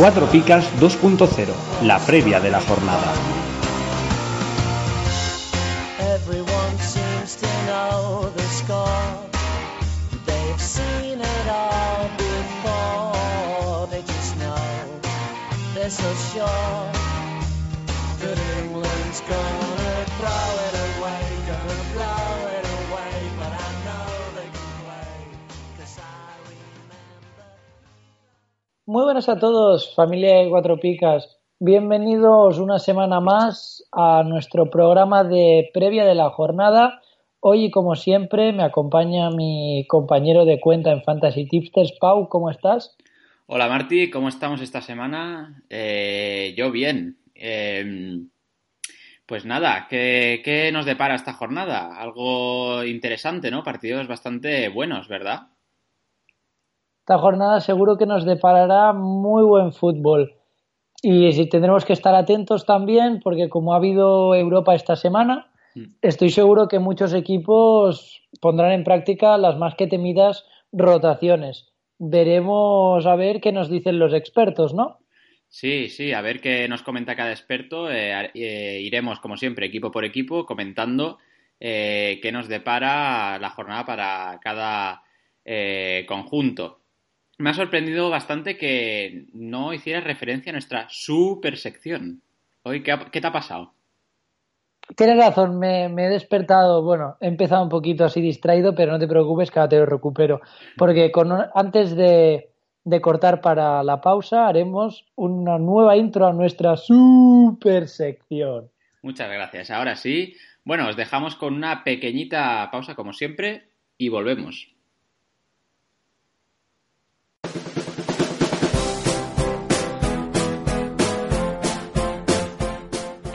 Cuatro Picas 2.0, la previa de la jornada. Muy buenas a todos, familia de Cuatro Picas. Bienvenidos una semana más a nuestro programa de previa de la jornada. Hoy, como siempre, me acompaña mi compañero de cuenta en Fantasy Tipsters. Pau, ¿cómo estás? Hola Marti, ¿cómo estamos esta semana? Eh, yo bien. Eh, pues nada, ¿qué, qué nos depara esta jornada? Algo interesante, ¿no? Partidos bastante buenos, ¿verdad? Esta jornada seguro que nos deparará muy buen fútbol. Y si tendremos que estar atentos también, porque como ha habido Europa esta semana, Mm. estoy seguro que muchos equipos pondrán en práctica las más que temidas rotaciones. Veremos a ver qué nos dicen los expertos, ¿no? Sí, sí, a ver qué nos comenta cada experto. Eh, eh, iremos, como siempre, equipo por equipo, comentando eh, qué nos depara la jornada para cada conjunto. Me ha sorprendido bastante que no hicieras referencia a nuestra super sección. Hoy, ¿qué, ha- qué te ha pasado? Tienes razón, me, me he despertado, bueno, he empezado un poquito así distraído, pero no te preocupes que ahora te lo recupero. Porque con, antes de, de cortar para la pausa, haremos una nueva intro a nuestra super sección. Muchas gracias. Ahora sí, bueno, os dejamos con una pequeñita pausa, como siempre, y volvemos.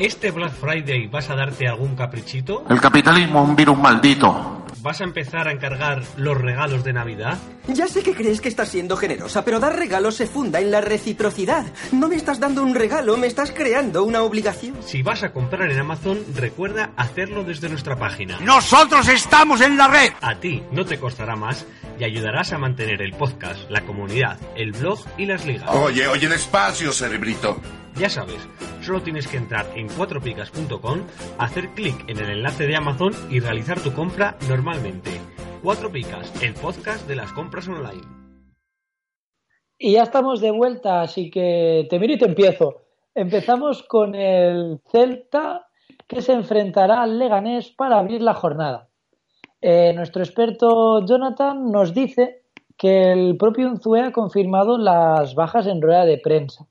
¿Este Black Friday vas a darte algún caprichito? El capitalismo es un virus maldito. ¿Vas a empezar a encargar los regalos de Navidad? Ya sé que crees que estás siendo generosa, pero dar regalos se funda en la reciprocidad. No me estás dando un regalo, me estás creando una obligación. Si vas a comprar en Amazon, recuerda hacerlo desde nuestra página. Nosotros estamos en la red. A ti no te costará más y ayudarás a mantener el podcast, la comunidad, el blog y las ligas. Oye, oye, despacio, cerebrito. Ya sabes, solo tienes que entrar en cuatropicas.com, hacer clic en el enlace de Amazon y realizar tu compra normalmente. Cuatro Picas, el podcast de las compras online. Y ya estamos de vuelta, así que te miro y te empiezo. Empezamos con el Celta que se enfrentará al Leganés para abrir la jornada. Eh, nuestro experto Jonathan nos dice que el propio Unzué ha confirmado las bajas en rueda de prensa.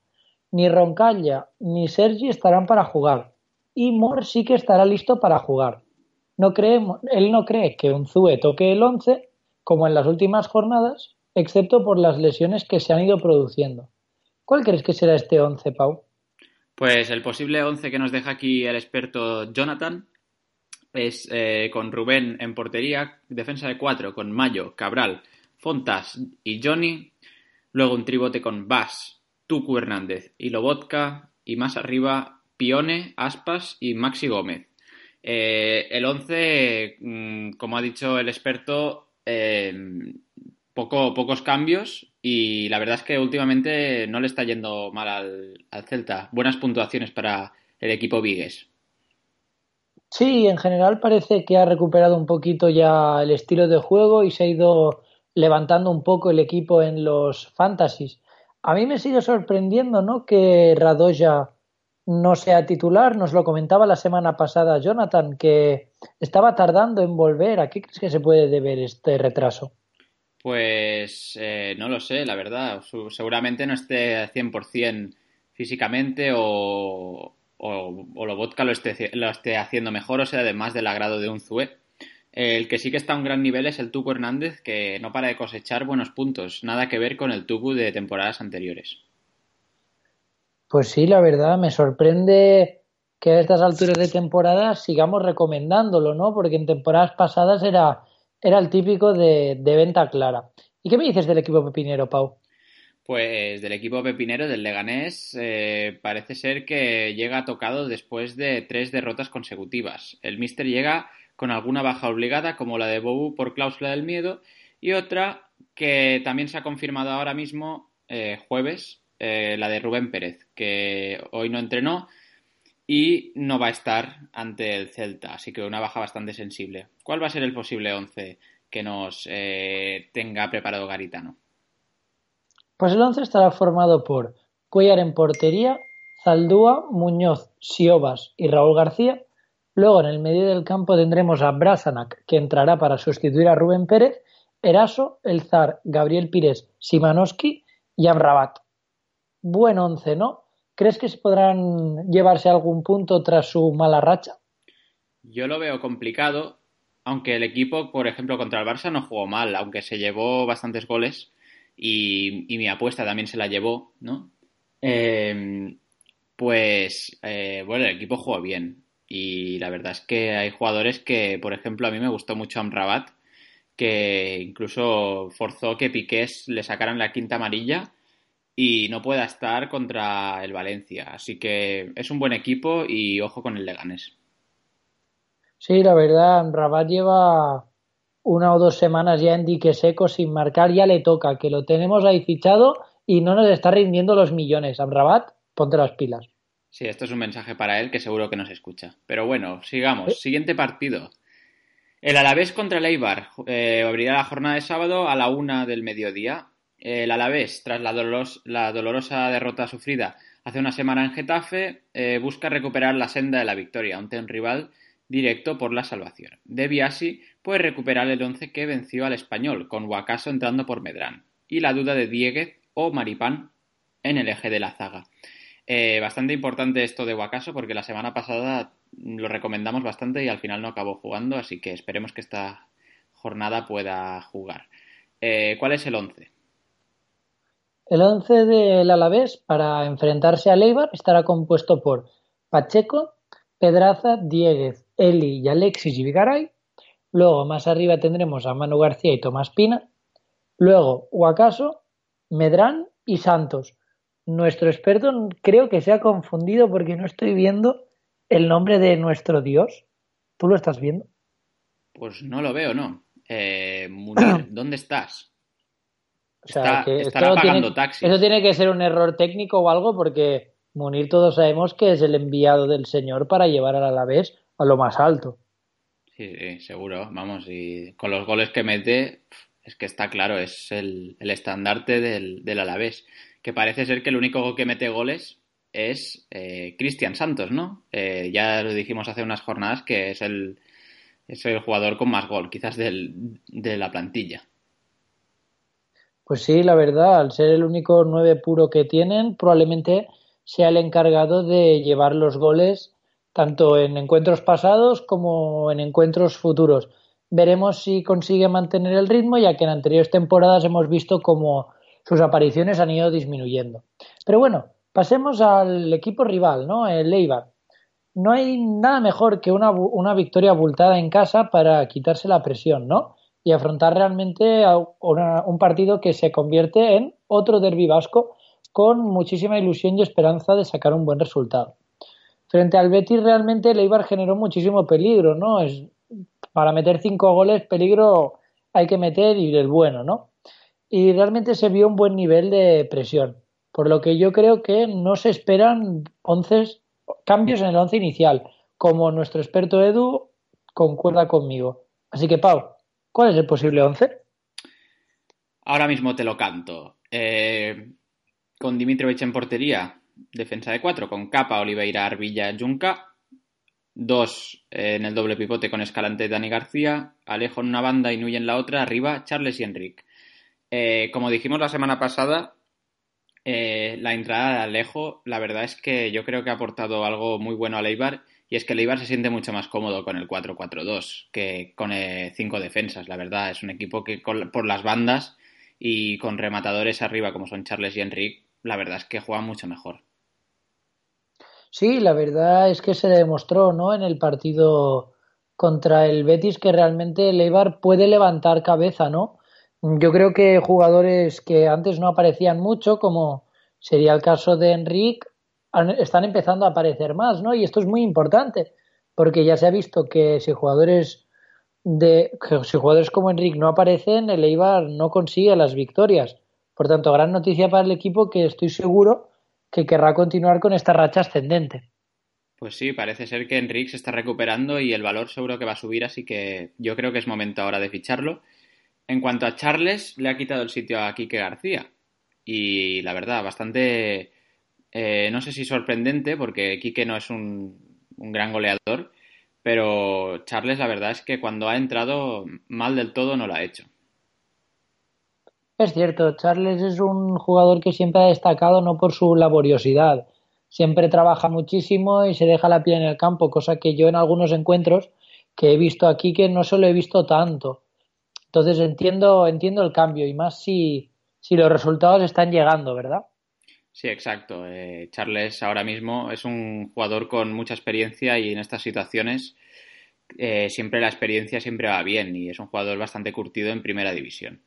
Ni Roncalla ni Sergi estarán para jugar. Y Mor sí que estará listo para jugar. No creemos, él no cree que Unzué toque el 11 como en las últimas jornadas, excepto por las lesiones que se han ido produciendo. ¿Cuál crees que será este 11, Pau? Pues el posible 11 que nos deja aquí el experto Jonathan es eh, con Rubén en portería, defensa de 4 con Mayo, Cabral, Fontas y Johnny, luego un tribote con Bas, Tucu Hernández y Lobotka, y más arriba Pione, Aspas y Maxi Gómez. Eh, el 11, mm, como ha dicho el experto, eh, poco, pocos cambios y la verdad es que últimamente no le está yendo mal al, al Celta. Buenas puntuaciones para el equipo Vigues. Sí, en general parece que ha recuperado un poquito ya el estilo de juego y se ha ido levantando un poco el equipo en los fantasies. A mí me sigue sorprendiendo, ¿no? Que Radoja no sea titular. Nos lo comentaba la semana pasada Jonathan, que estaba tardando en volver. ¿A qué crees que se puede deber este retraso? Pues eh, no lo sé, la verdad. Seguramente no esté al 100% físicamente o, o o, o Lobotka lo esté, lo esté haciendo mejor o sea además del agrado de un Zue. El que sí que está a un gran nivel es el Tucu Hernández, que no para de cosechar buenos puntos. Nada que ver con el Tucu de temporadas anteriores. Pues sí, la verdad, me sorprende que a estas alturas de temporada sigamos recomendándolo, ¿no? Porque en temporadas pasadas era, era el típico de, de venta clara. ¿Y qué me dices del equipo pepinero, Pau? Pues del equipo pepinero del Leganés eh, parece ser que llega tocado después de tres derrotas consecutivas. El Mister llega con alguna baja obligada como la de Bobu por cláusula del miedo y otra que también se ha confirmado ahora mismo eh, jueves, eh, la de Rubén Pérez, que hoy no entrenó y no va a estar ante el Celta, así que una baja bastante sensible. ¿Cuál va a ser el posible 11 que nos eh, tenga preparado Garitano? Pues el 11 estará formado por Cuellar en portería, Zaldúa, Muñoz, Siobas y Raúl García. Luego en el medio del campo tendremos a Brasanac, que entrará para sustituir a Rubén Pérez, Eraso, El Zar, Gabriel Pires, Simanowski y Amrabat. Buen once, ¿no? ¿Crees que se podrán llevarse algún punto tras su mala racha? Yo lo veo complicado, aunque el equipo, por ejemplo, contra el Barça no jugó mal, aunque se llevó bastantes goles y, mi apuesta también se la llevó, ¿no? Eh, pues, eh, bueno, el equipo jugó bien y la verdad es que hay jugadores que, por ejemplo, a mí me gustó mucho Amrabat, que incluso forzó que Piqués le sacaran la quinta amarilla y no pueda estar contra el Valencia. Así que es un buen equipo y ojo con el Leganés. Sí, la verdad, Rabat lleva una o dos semanas ya en dique seco sin marcar, ya le toca, que lo tenemos ahí fichado y no nos está rindiendo los millones. Rabat, ponte las pilas. Sí, esto es un mensaje para él que seguro que nos escucha. Pero bueno, sigamos. ¿Eh? Siguiente partido. El Alavés contra el Eibar. Eh, abrirá la jornada de sábado a la una del mediodía. El Alavés, tras la, la dolorosa derrota sufrida hace una semana en Getafe, eh, busca recuperar la senda de la victoria ante un rival directo por la salvación. Debía así puede recuperar el once que venció al español, con Guacaso entrando por Medrán, y la duda de Dieguez o Maripán en el eje de la zaga. Eh, bastante importante esto de Guacaso porque la semana pasada lo recomendamos bastante y al final no acabó jugando, así que esperemos que esta jornada pueda jugar. Eh, ¿Cuál es el 11? El 11 del Alavés para enfrentarse a Leibar estará compuesto por Pacheco, Pedraza, Dieguez, Eli y Alexis Vigaray. Luego más arriba tendremos a Manu García y Tomás Pina. Luego Guacaso, Medrán y Santos. Nuestro experto creo que se ha confundido porque no estoy viendo el nombre de nuestro Dios. ¿Tú lo estás viendo? Pues no lo veo, no. Eh, Munir, ¿dónde estás? O sea, Está, estará pagando tiene, taxis. Eso tiene que ser un error técnico o algo porque Munir todos sabemos que es el enviado del Señor para llevar al Alavés a lo más alto. Sí, sí, seguro. Vamos, y con los goles que mete, es que está claro, es el, el estandarte del, del Alavés. Que parece ser que el único que mete goles es eh, Cristian Santos, ¿no? Eh, ya lo dijimos hace unas jornadas que es el, es el jugador con más gol, quizás del, de la plantilla. Pues sí, la verdad, al ser el único nueve puro que tienen, probablemente sea el encargado de llevar los goles tanto en encuentros pasados como en encuentros futuros. Veremos si consigue mantener el ritmo, ya que en anteriores temporadas hemos visto como sus apariciones han ido disminuyendo. Pero bueno, pasemos al equipo rival, ¿no? El Eibar. No hay nada mejor que una, una victoria abultada en casa para quitarse la presión, ¿no? Y afrontar realmente una, un partido que se convierte en otro derbi vasco con muchísima ilusión y esperanza de sacar un buen resultado. Frente al Betis realmente el Eibar generó muchísimo peligro, ¿no? Es, para meter cinco goles peligro hay que meter y el bueno, ¿no? Y realmente se vio un buen nivel de presión, por lo que yo creo que no se esperan once cambios en el once inicial, como nuestro experto Edu concuerda conmigo. Así que Pau, ¿cuál es el posible once? Ahora mismo te lo canto. Eh, con Dimitrovich en portería, defensa de cuatro, con Capa, Oliveira, Arvilla, Junca. Dos en el doble pivote con Escalante, Dani García. Alejo en una banda y Nuy en la otra. Arriba, Charles y Enrique. Eh, como dijimos la semana pasada, Eh, la entrada de Alejo, la verdad es que yo creo que ha aportado algo muy bueno a Leibar y es que Leibar se siente mucho más cómodo con el 4-4-2 que con cinco defensas, la verdad. Es un equipo que por las bandas y con rematadores arriba como son Charles y Enrique, la verdad es que juega mucho mejor. Sí, la verdad es que se demostró, ¿no? En el partido contra el Betis que realmente el Eibar puede levantar cabeza, ¿no? Yo creo que jugadores que antes no aparecían mucho, como sería el caso de Enrique, están empezando a aparecer más, ¿no? Y esto es muy importante, porque ya se ha visto que si jugadores de si jugadores como Enrique no aparecen, el Eibar no consigue las victorias. Por tanto, gran noticia para el equipo que estoy seguro que querrá continuar con esta racha ascendente. Pues sí, parece ser que Enrique se está recuperando y el valor seguro que va a subir, así que yo creo que es momento ahora de ficharlo. En cuanto a Charles, le ha quitado el sitio a Quique García. Y la verdad, bastante, eh, no sé si sorprendente, porque Quique no es un, un gran goleador, pero Charles la verdad es que cuando ha entrado mal del todo no lo ha hecho. Es cierto, Charles es un jugador que siempre ha destacado no por su laboriosidad, siempre trabaja muchísimo y se deja la piel en el campo, cosa que yo en algunos encuentros que he visto aquí que no solo he visto tanto. Entonces entiendo, entiendo el cambio y más si, si los resultados están llegando, ¿verdad? Sí, exacto. Eh, Charles ahora mismo es un jugador con mucha experiencia y en estas situaciones eh, siempre la experiencia siempre va bien y es un jugador bastante curtido en primera división.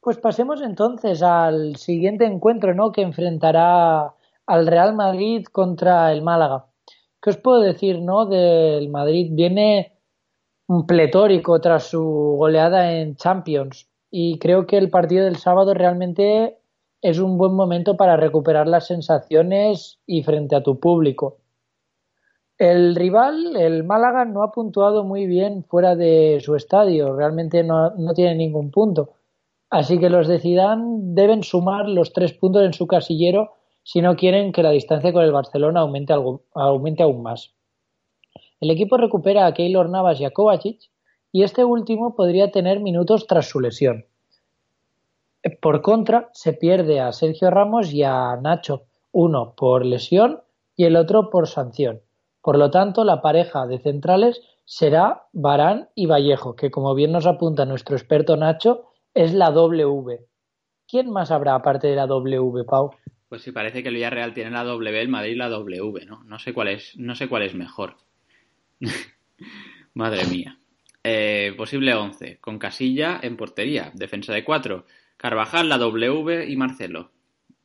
Pues pasemos entonces al siguiente encuentro, ¿no? Que enfrentará al Real Madrid contra el Málaga. ¿Qué os puedo decir, no? Del Madrid viene pletórico tras su goleada en Champions y creo que el partido del sábado realmente es un buen momento para recuperar las sensaciones y frente a tu público. El rival, el Málaga, no ha puntuado muy bien fuera de su estadio, realmente no, no tiene ningún punto Así que los de deben sumar los tres puntos en su casillero si no quieren que la distancia con el Barcelona aumente, algo, aumente aún más. El equipo recupera a Keylor Navas y a Kovacic y este último podría tener minutos tras su lesión. Por contra, se pierde a Sergio Ramos y a Nacho, uno por lesión y el otro por sanción. Por lo tanto, la pareja de centrales será Barán y Vallejo, que como bien nos apunta nuestro experto Nacho, es la W. ¿Quién más habrá aparte de la W, Pau? Pues sí, parece que el Villarreal tiene la W, el Madrid la W, ¿no? No sé cuál es, no sé cuál es mejor. Madre mía. Eh, posible 11, con Casilla en portería, defensa de 4, Carvajal, la W y Marcelo.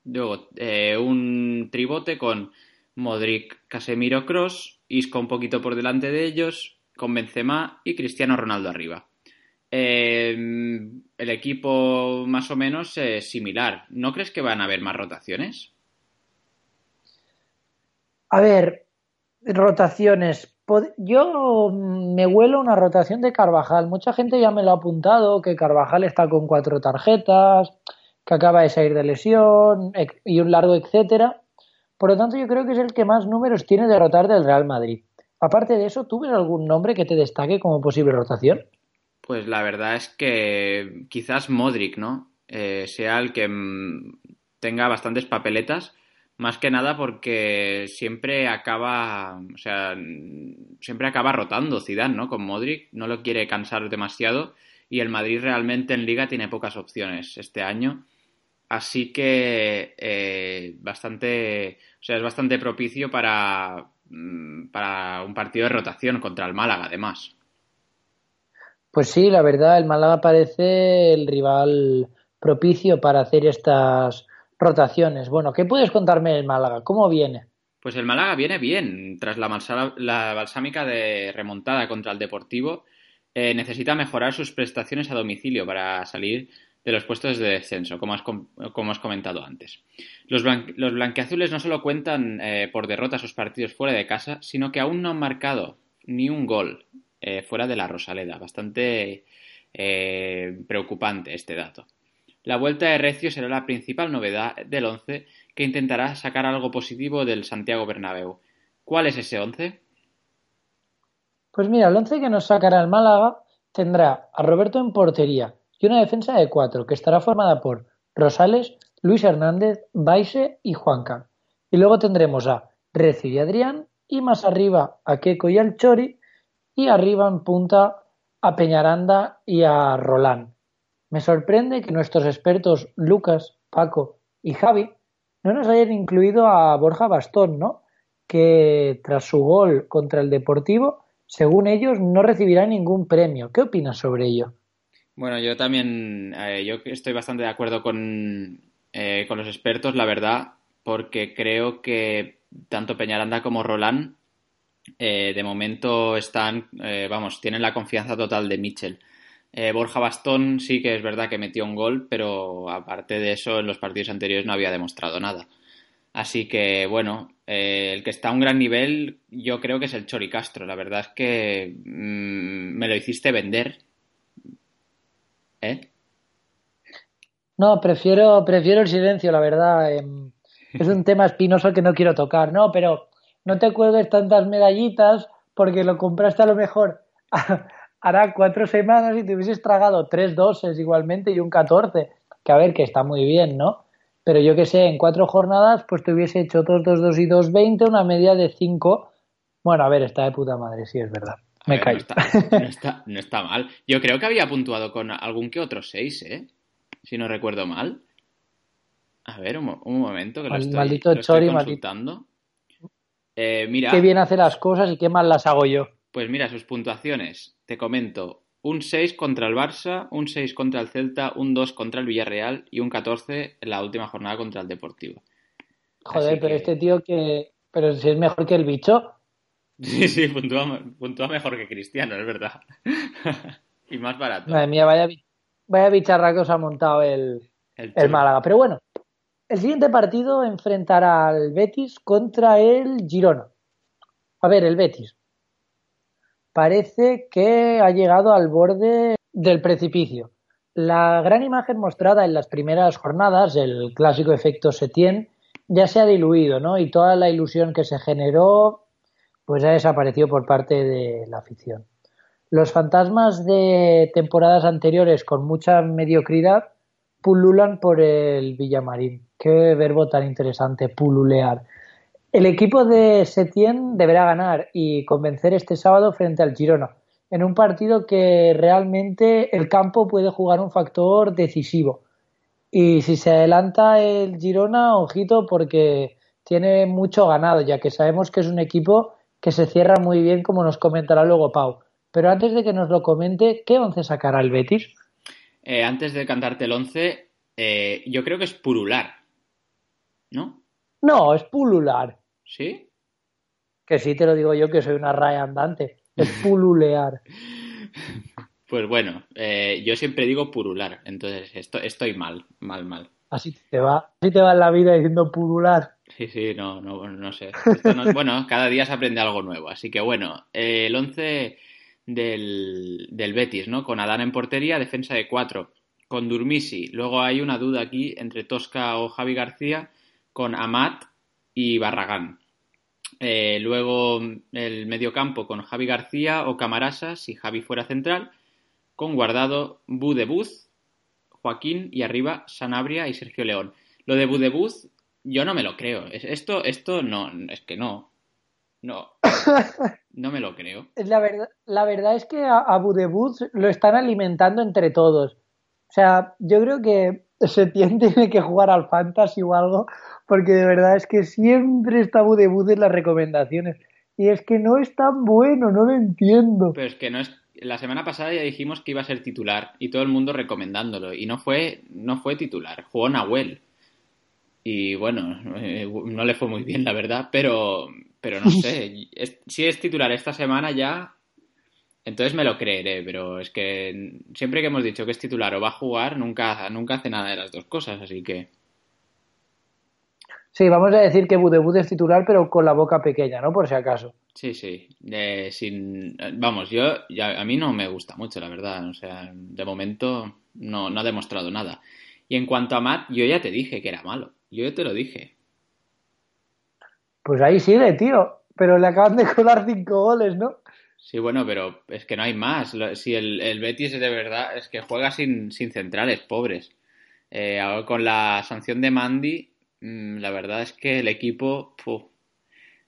Luego, eh, un tribote con Modric, Casemiro, Cross, Isco un poquito por delante de ellos, con Benzema y Cristiano Ronaldo arriba. Eh, el equipo más o menos es similar. ¿No crees que van a haber más rotaciones? A ver, rotaciones. Yo me huelo una rotación de Carvajal. Mucha gente ya me lo ha apuntado, que Carvajal está con cuatro tarjetas, que acaba de salir de lesión y un largo etcétera. Por lo tanto, yo creo que es el que más números tiene de rotar del Real Madrid. Aparte de eso, ¿tú ves algún nombre que te destaque como posible rotación? Pues la verdad es que quizás Modric, ¿no? Eh, sea el que mm, tenga bastantes papeletas, más que nada porque siempre acaba, o sea, siempre acaba rotando Zidane, ¿no? Con Modric, no lo quiere cansar demasiado y el Madrid realmente en Liga tiene pocas opciones este año, así que eh, bastante, o sea, es bastante propicio para mm, para un partido de rotación contra el Málaga, además. Pues sí, la verdad, el Málaga parece el rival propicio para hacer estas rotaciones. Bueno, ¿qué puedes contarme del Málaga? ¿Cómo viene? Pues el Málaga viene bien. Tras la, balsámica de remontada contra el Deportivo, eh, necesita mejorar sus prestaciones a domicilio para salir de los puestos de descenso, como has, como has comentado antes. Los, los, blanqueazules no solo cuentan eh, por derrota sus partidos fuera de casa, sino que aún no han marcado ni un gol eh, fuera de la Rosaleda. Bastante eh, preocupante este dato. La vuelta de Recio será la principal novedad del 11 que intentará sacar algo positivo del Santiago Bernabéu. ¿Cuál es ese 11? Pues mira, el 11 que nos sacará el Málaga tendrá a Roberto en portería, y una defensa de cuatro que estará formada por Rosales, Luis Hernández, Baise y Juanca. Y luego tendremos a Recio y Adrián y más arriba a Keco y al Chori y arriba en punta a Peñaranda y a Rolán. Me sorprende que nuestros expertos Lucas, Paco y Javi no nos hayan incluido a Borja Bastón, ¿no? Que tras su gol contra el Deportivo, según ellos, no recibirá ningún premio. ¿Qué opinas sobre ello? Bueno, yo también, eh, yo estoy bastante de acuerdo con, eh, con los expertos, la verdad, porque creo que tanto Peñaranda como Roland eh, de momento están, vamos, tienen la confianza total de Mitchell. Eh, Borja Bastón sí que es verdad que metió un gol, pero aparte de eso en los partidos anteriores no había demostrado nada. Así que bueno, el que está a un gran nivel yo creo que es el Chori Castro. La verdad es que mmm, me lo hiciste vender. ¿Eh? No, prefiero, prefiero el silencio, la verdad. Em, es un tema espinoso que no quiero tocar, ¿no? Pero no te cuelgues tantas medallitas porque lo compraste a lo mejor hará cuatro semanas y te hubieses tragado tres doses igualmente y un 14, que a ver, que está muy bien, ¿no? Pero yo que sé, en cuatro jornadas pues te hubiese hecho dos, dos, dos y dos, veinte, una media de cinco. Bueno, a ver, está de puta madre, sí, es verdad. Me caí. No está, no, está, no está, mal. Yo creo que había puntuado con algún que otro seis, ¿eh? Si no recuerdo mal. A ver, un, un momento que lo estoy, maldito lo estoy Chori, consultando. Eh, mira, Qué bien hace las cosas y qué mal las hago yo. Pues mira, sus puntuaciones. Te comento. Un 6 contra el Barça, un 6 contra el Celta, un 2 contra el Villarreal y un 14 en la última jornada contra el Deportivo. Joder, Así pero que- este tío que... Pero si es mejor que el bicho. Sí, sí, puntúa, puntúa mejor que Cristiano, es verdad. y más barato. Madre mía, vaya, vaya bicharra que os ha montado el, El el. Málaga. Pero bueno, el siguiente partido enfrentará al Betis contra el Girona. A ver, el Betis. Parece que ha llegado al borde del precipicio. La gran imagen mostrada en las primeras jornadas, el clásico efecto Setién, ya se ha diluido, ¿no? Y toda la ilusión que se generó, pues ha desaparecido por parte de la afición. Los fantasmas de temporadas anteriores con mucha mediocridad pululan por el Villamarín. Qué verbo tan interesante, pululear. El equipo de Setién deberá ganar y convencer este sábado frente al Girona, en un partido que realmente el campo puede jugar un factor decisivo. Y si se adelanta el Girona, ojito, porque tiene mucho ganado, ya que sabemos que es un equipo que se cierra muy bien, como nos comentará luego Pau. Pero antes de que nos lo comente, ¿qué once sacará el Betis? Eh, antes de cantarte el 11, eh, yo creo que es purular. ¿No? No, es pulular. ¿Sí? Que sí te lo digo yo que soy una raya andante. Es pululear. Pues bueno, eh, yo siempre digo purular, entonces esto, estoy mal, mal, mal. Así te va. Así te va en la vida diciendo pulular. Sí, sí, no, no, no sé. Esto no- bueno, cada día se aprende algo nuevo. Así que bueno, eh, el 11 del, del Betis, ¿no? Con Adán en portería, defensa de 4. Con Durmisi. Luego hay una duda aquí entre Tosca o Javi García. Con Amat y Barragán. Eh, luego el mediocampo con Javi García o Camarasa, si Javi fuera central. Con Guardado, Budebuz, Joaquín y arriba Sanabria y Sergio León. Lo de Budebuz yo no me lo creo. Es- Esto, esto no, es que no. No. No me lo creo. La verdad, la verdad es que a, a Budebuz lo están alimentando entre todos. O sea, yo creo que Setién tiene que jugar al Fantasy o algo, porque de verdad es que siempre está Budebuz en las recomendaciones. Y es que no es tan bueno, no lo entiendo. Pero es que no es. La semana pasada ya dijimos que iba a ser titular y todo el mundo recomendándolo. Y no fue, no fue titular. Jugó Nahuel. Y bueno, eh, no le fue muy bien, la verdad, pero, pero no sé. Es- si es titular esta semana ya, entonces me lo creeré. Pero es que siempre que hemos dicho que es titular o va a jugar, nunca, nunca hace nada de las dos cosas. Así que. Sí, vamos a decir que Budebuz es titular, pero con la boca pequeña, ¿no? Por si acaso. Sí, sí. Eh, sin, vamos, yo ya, a mí no me gusta mucho, la verdad. O sea, de momento no, no ha demostrado nada. Y en cuanto a Matt, yo ya te dije que era malo. Yo ya te lo dije. Pues ahí sigue, tío. Pero le acaban de colar cinco goles, ¿no? Sí, bueno, pero es que no hay más. Si el, el Betis de verdad es que juega sin, sin centrales, pobres. Eh, ahora con la sanción de Mandy, la verdad es que el equipo puf,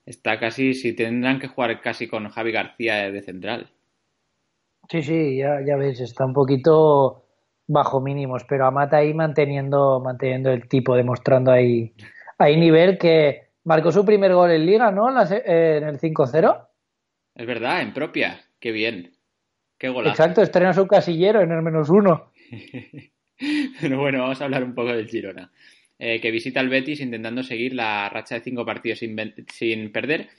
está casi, si tendrán que jugar casi con Javi García de central. Sí, sí, ya, ya ves, está un poquito bajo mínimos, pero Amata ahí manteniendo, manteniendo el tipo, demostrando ahí, ahí nivel que marcó su primer gol en liga, ¿no? Eh, en el 5-0. Es verdad, en propia. Qué bien. Qué golazo. Exacto, estrena su casillero en el menos uno. Pero bueno, vamos a hablar un poco del Girona, eh, que visita al Betis intentando seguir la racha de cinco partidos sin, sin perder.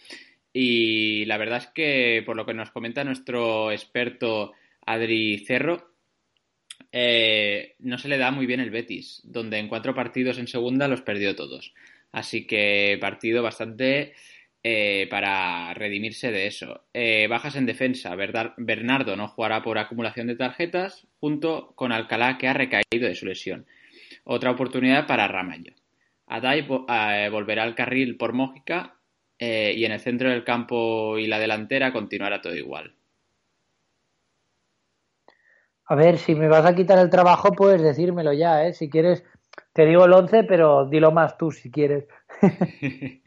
Y la verdad es que, por lo que nos comenta nuestro experto Adri Cerro, eh, no se le da muy bien el Betis, donde en cuatro partidos en segunda los perdió todos. Así que partido bastante eh, para redimirse de eso. Bajas en defensa. Bernardo no jugará por acumulación de tarjetas, junto con Alcalá, que ha recaído de su lesión. Otra oportunidad para Ramallo. Adai eh, volverá al carril por Mójica eh, y en el centro del campo y la delantera continuará todo igual. A ver, si me vas a quitar el trabajo, puedes decírmelo ya, ¿eh? Si quieres, te digo el 11, pero dilo más tú si quieres.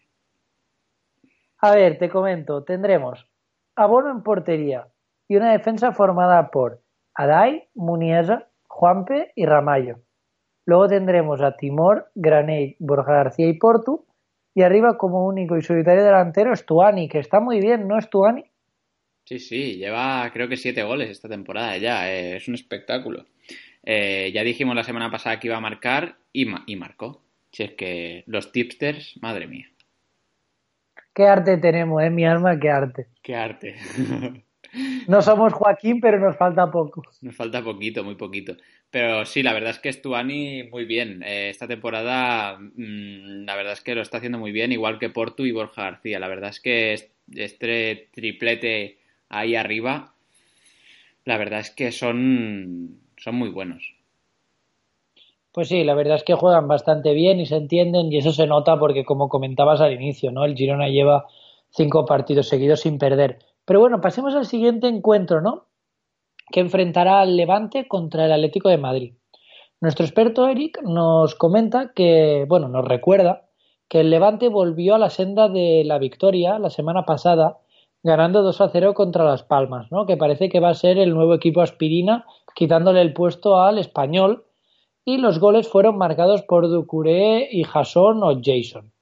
A ver, te comento, tendremos Abono en portería y una defensa formada por Adai, Muniesa, Juanpe y Ramallo. Luego tendremos a Timor, Granell, Borja García y Portu. Y arriba como único y solitario delantero Stuani, que está muy bien, ¿no, Stuani? Sí, sí, lleva creo que siete goles esta temporada ya, eh, es un espectáculo. Eh, ya dijimos la semana pasada que iba a marcar y, ma- y marcó. Si es que los tipsters, madre mía, Qué arte tenemos, ¿eh? Mi alma, qué arte. qué arte. No somos Joaquín, pero nos falta poco. Nos falta poquito, muy poquito. Pero sí, la verdad es que Stuani muy bien. Eh, esta temporada, mm, la verdad es que lo está haciendo muy bien, igual que Portu y Borja García. La verdad es que es- este triplete ahí arriba, la verdad es que son, son muy buenos. Pues sí, la verdad es que juegan bastante bien y se entienden y eso se nota porque como comentabas al inicio, ¿no? El Girona lleva cinco partidos seguidos sin perder. Pero bueno, pasemos al siguiente encuentro, ¿no? Que enfrentará al Levante contra el Atlético de Madrid. Nuestro experto Eric nos comenta que, bueno, nos recuerda que el Levante volvió a la senda de la victoria la semana pasada, ganando 2 a 0 contra Las Palmas, ¿no? Que parece que va a ser el nuevo equipo aspirina, quitándole el puesto al español y los goles fueron marcados por Ducuré y Jason o Jason.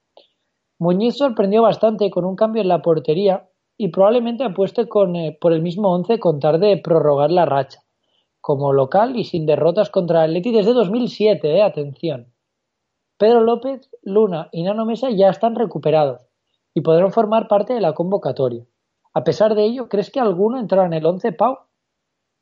Muñiz sorprendió bastante con un cambio en la portería y probablemente apueste con, eh, por el mismo once con tal de prorrogar la racha, como local y sin derrotas contra el Atleti desde 2007, eh, atención. Pedro López, Luna y Nano Mesa ya están recuperados y podrán formar parte de la convocatoria. A pesar de ello, ¿crees que alguno entrará en el once, Pau?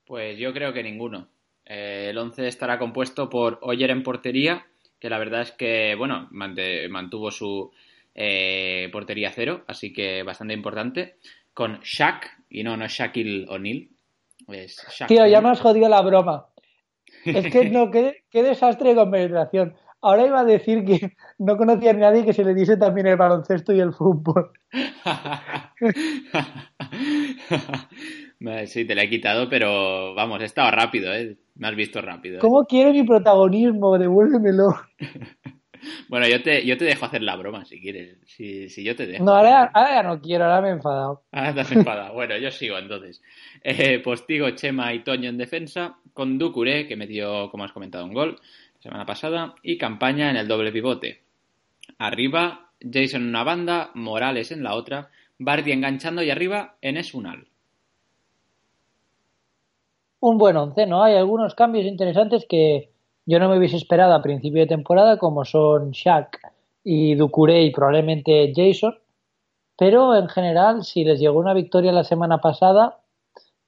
Pues yo creo que ninguno. Eh, el 11 estará compuesto por Oyer en portería, que la verdad es que, bueno, mantuvo su eh, portería cero, así que bastante importante. Con Shaq, y no, no es Shaquille O'Neal. Es Shaq Tío, ya me has jodido la broma. Es que no, qué, qué desastre de conversación. Ahora iba a decir que no conocía a nadie que se le diese también el baloncesto y el fútbol. Sí, te la he quitado, pero vamos, he estado rápido, ¿eh? Me has visto rápido. ¿eh? ¿Cómo quiero mi protagonismo? Devuélvemelo. Bueno, yo te, yo te dejo hacer la broma si quieres. Si, si yo te dejo. No, ahora, ahora ya no quiero, ahora me he enfadado. Ah, te has enfadado. Bueno, yo sigo entonces. Eh, Postigo, Chema y Toño en defensa, con Ducuré, que metió, como has comentado, un gol la semana pasada, y Campaña en el doble pivote. Arriba, Jason en una banda, Morales en la otra, Bardi enganchando y arriba, Enes Unal. Un buen once, ¿no? Hay algunos cambios interesantes que yo no me hubiese esperado a principio de temporada, como son Shaq y Ducuré y probablemente Jason. Pero en general, si les llegó una victoria la semana pasada,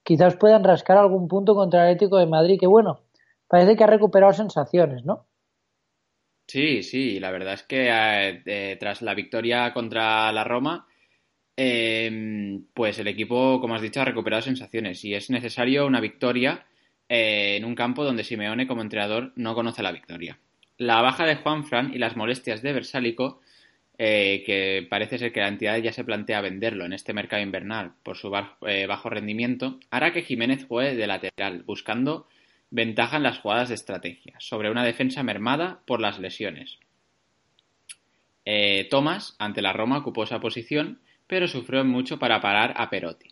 quizás puedan rascar algún punto contra el Atlético de Madrid, que bueno, parece que ha recuperado sensaciones, ¿no? Sí, sí, la verdad es que eh, eh, tras la victoria contra la Roma, eh, pues el equipo, como has dicho, ha recuperado sensaciones y es necesario una victoria eh, en un campo donde Simeone como entrenador no conoce la victoria. La baja de Juanfran y las molestias de Versálico eh, que parece ser que la entidad ya se plantea venderlo en este mercado invernal por su eh, bajo rendimiento, hará que Jiménez juegue de lateral, buscando ventaja en las jugadas de estrategia, sobre una defensa mermada por las lesiones. Eh, ante la Roma, ocupó esa posición, pero sufrió mucho para parar a Perotti.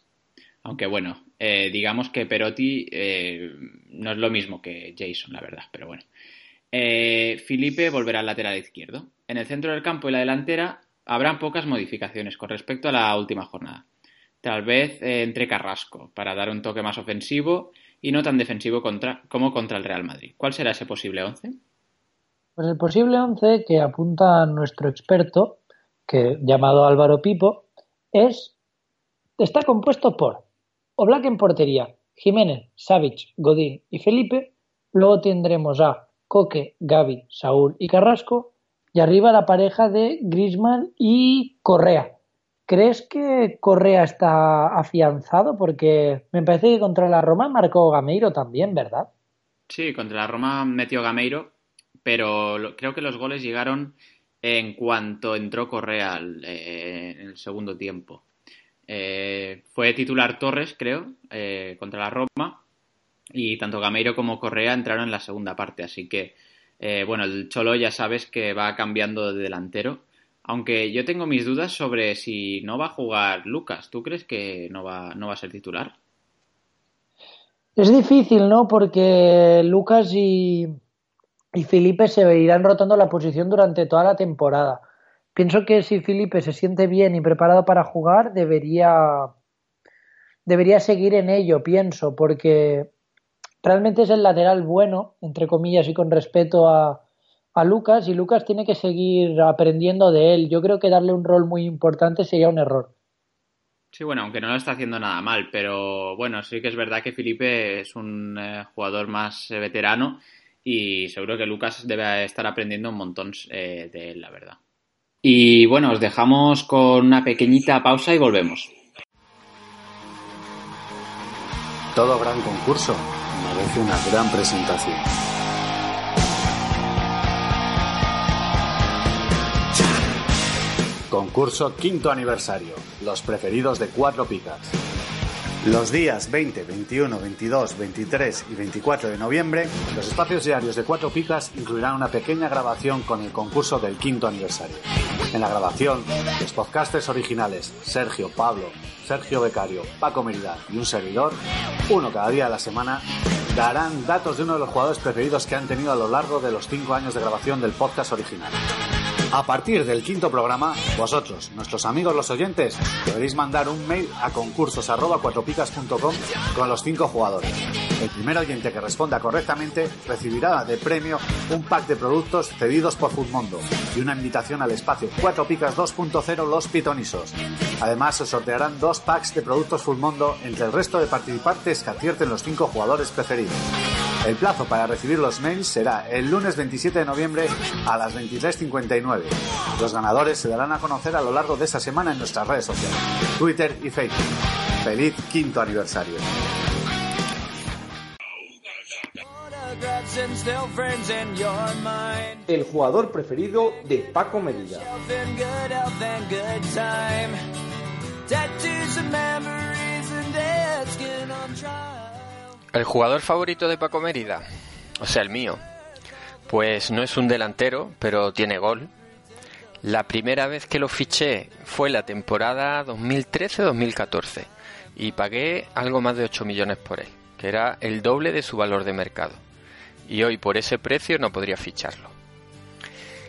Aunque bueno, digamos que Perotti no es lo mismo que Jason, la verdad, pero bueno. Felipe volverá al lateral izquierdo. En el centro del campo y la delantera habrán pocas modificaciones con respecto a la última jornada. Tal vez eh, entre Carrasco, para dar un toque más ofensivo y no tan defensivo contra, como contra el Real Madrid. ¿Cuál será ese posible 11? Pues el posible 11 que apunta nuestro experto, que llamado Álvaro Pipo, es está compuesto por Oblak en portería, Jiménez, Savic, Godín y Felipe. Luego tendremos a Coque, Gaby, Saúl y Carrasco y arriba la pareja de Grisman y Correa. ¿Crees que Correa está afianzado? Porque me parece que contra la Roma marcó Gameiro también, ¿verdad? Sí, contra la Roma metió Gameiro, pero creo que los goles llegaron en cuanto entró Correa eh, en el segundo tiempo. Eh, fue titular Torres, creo, eh, contra la Roma, y tanto Gameiro como Correa entraron en la segunda parte, así que eh, bueno, el Cholo ya sabes que va cambiando de delantero. Aunque yo tengo mis dudas sobre si no va a jugar Lucas. ¿Tú crees que no va, no va a ser titular? Es difícil, ¿no? Porque Lucas y, y Felipe se irán rotando la posición durante toda la temporada. Pienso que si Felipe se siente bien y preparado para jugar, debería, debería seguir en ello, pienso, porque realmente es el lateral bueno, entre comillas, y con respeto a, a Lucas, y Lucas tiene que seguir aprendiendo de él. Yo creo que darle un rol muy importante sería un error. Sí, bueno, aunque no lo está haciendo nada mal, pero bueno, sí que es verdad que Felipe es un eh, jugador más eh, veterano y seguro que Lucas debe estar aprendiendo un montón eh, de él, la verdad. Y bueno, os dejamos con una pequeñita pausa y volvemos. Todo gran concurso merece una gran presentación. Concurso quinto aniversario. Los preferidos de cuatro picas. Los días 20, 21, 22, 23 y 24 de noviembre, los espacios diarios de Cuatro Picas incluirán una pequeña grabación con el concurso del quinto aniversario. En la grabación, los podcasters originales Sergio, Pablo, Sergio Becario, Paco Merida y un servidor, uno cada día de la semana, darán datos de uno de los jugadores preferidos que han tenido a lo largo de los cinco años de grabación del podcast original. A partir del quinto programa, vosotros, nuestros amigos los oyentes, deberéis mandar un mail a concursos@cuatropicas.com con los cinco jugadores. El primer oyente que responda correctamente recibirá de premio un pack de productos cedidos por Foodmondo y una invitación al espacio 4 Picas 2.0 Los Pitonisos. Además, se sortearán dos packs de productos Foodmondo entre el resto de participantes que acierten los cinco jugadores preferidos. El plazo para recibir los mails será el lunes 27 de noviembre a las 23.59. Los ganadores se darán a conocer a lo largo de esta semana en nuestras redes sociales, Twitter y Facebook. ¡Feliz quinto aniversario! El jugador preferido de Paco Medida. El jugador favorito de Paco Mérida, o sea, el mío, pues no es un delantero, pero tiene gol. La primera vez que lo fiché fue la temporada 2013-2014 y pagué algo más de 8 millones por él, que era el doble de su valor de mercado. Y hoy por ese precio no podría ficharlo.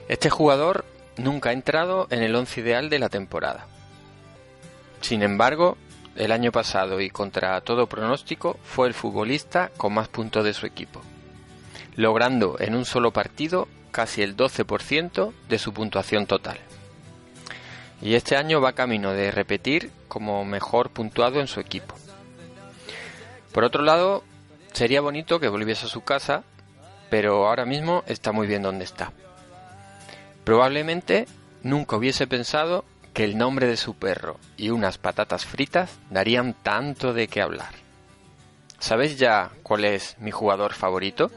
Este jugador nunca ha entrado en el once ideal de la temporada. Sin embargo, el año pasado y contra todo pronóstico fue el futbolista con más puntos de su equipo, logrando en un solo partido casi el 12% de su puntuación total. Y este año va camino de repetir como mejor puntuado en su equipo. Por otro lado, sería bonito que volviese a su casa, pero ahora mismo está muy bien donde está. Probablemente nunca hubiese pensado que el nombre de su perro y unas patatas fritas darían tanto de qué hablar. ¿Sabéis ya cuál es mi jugador favorito?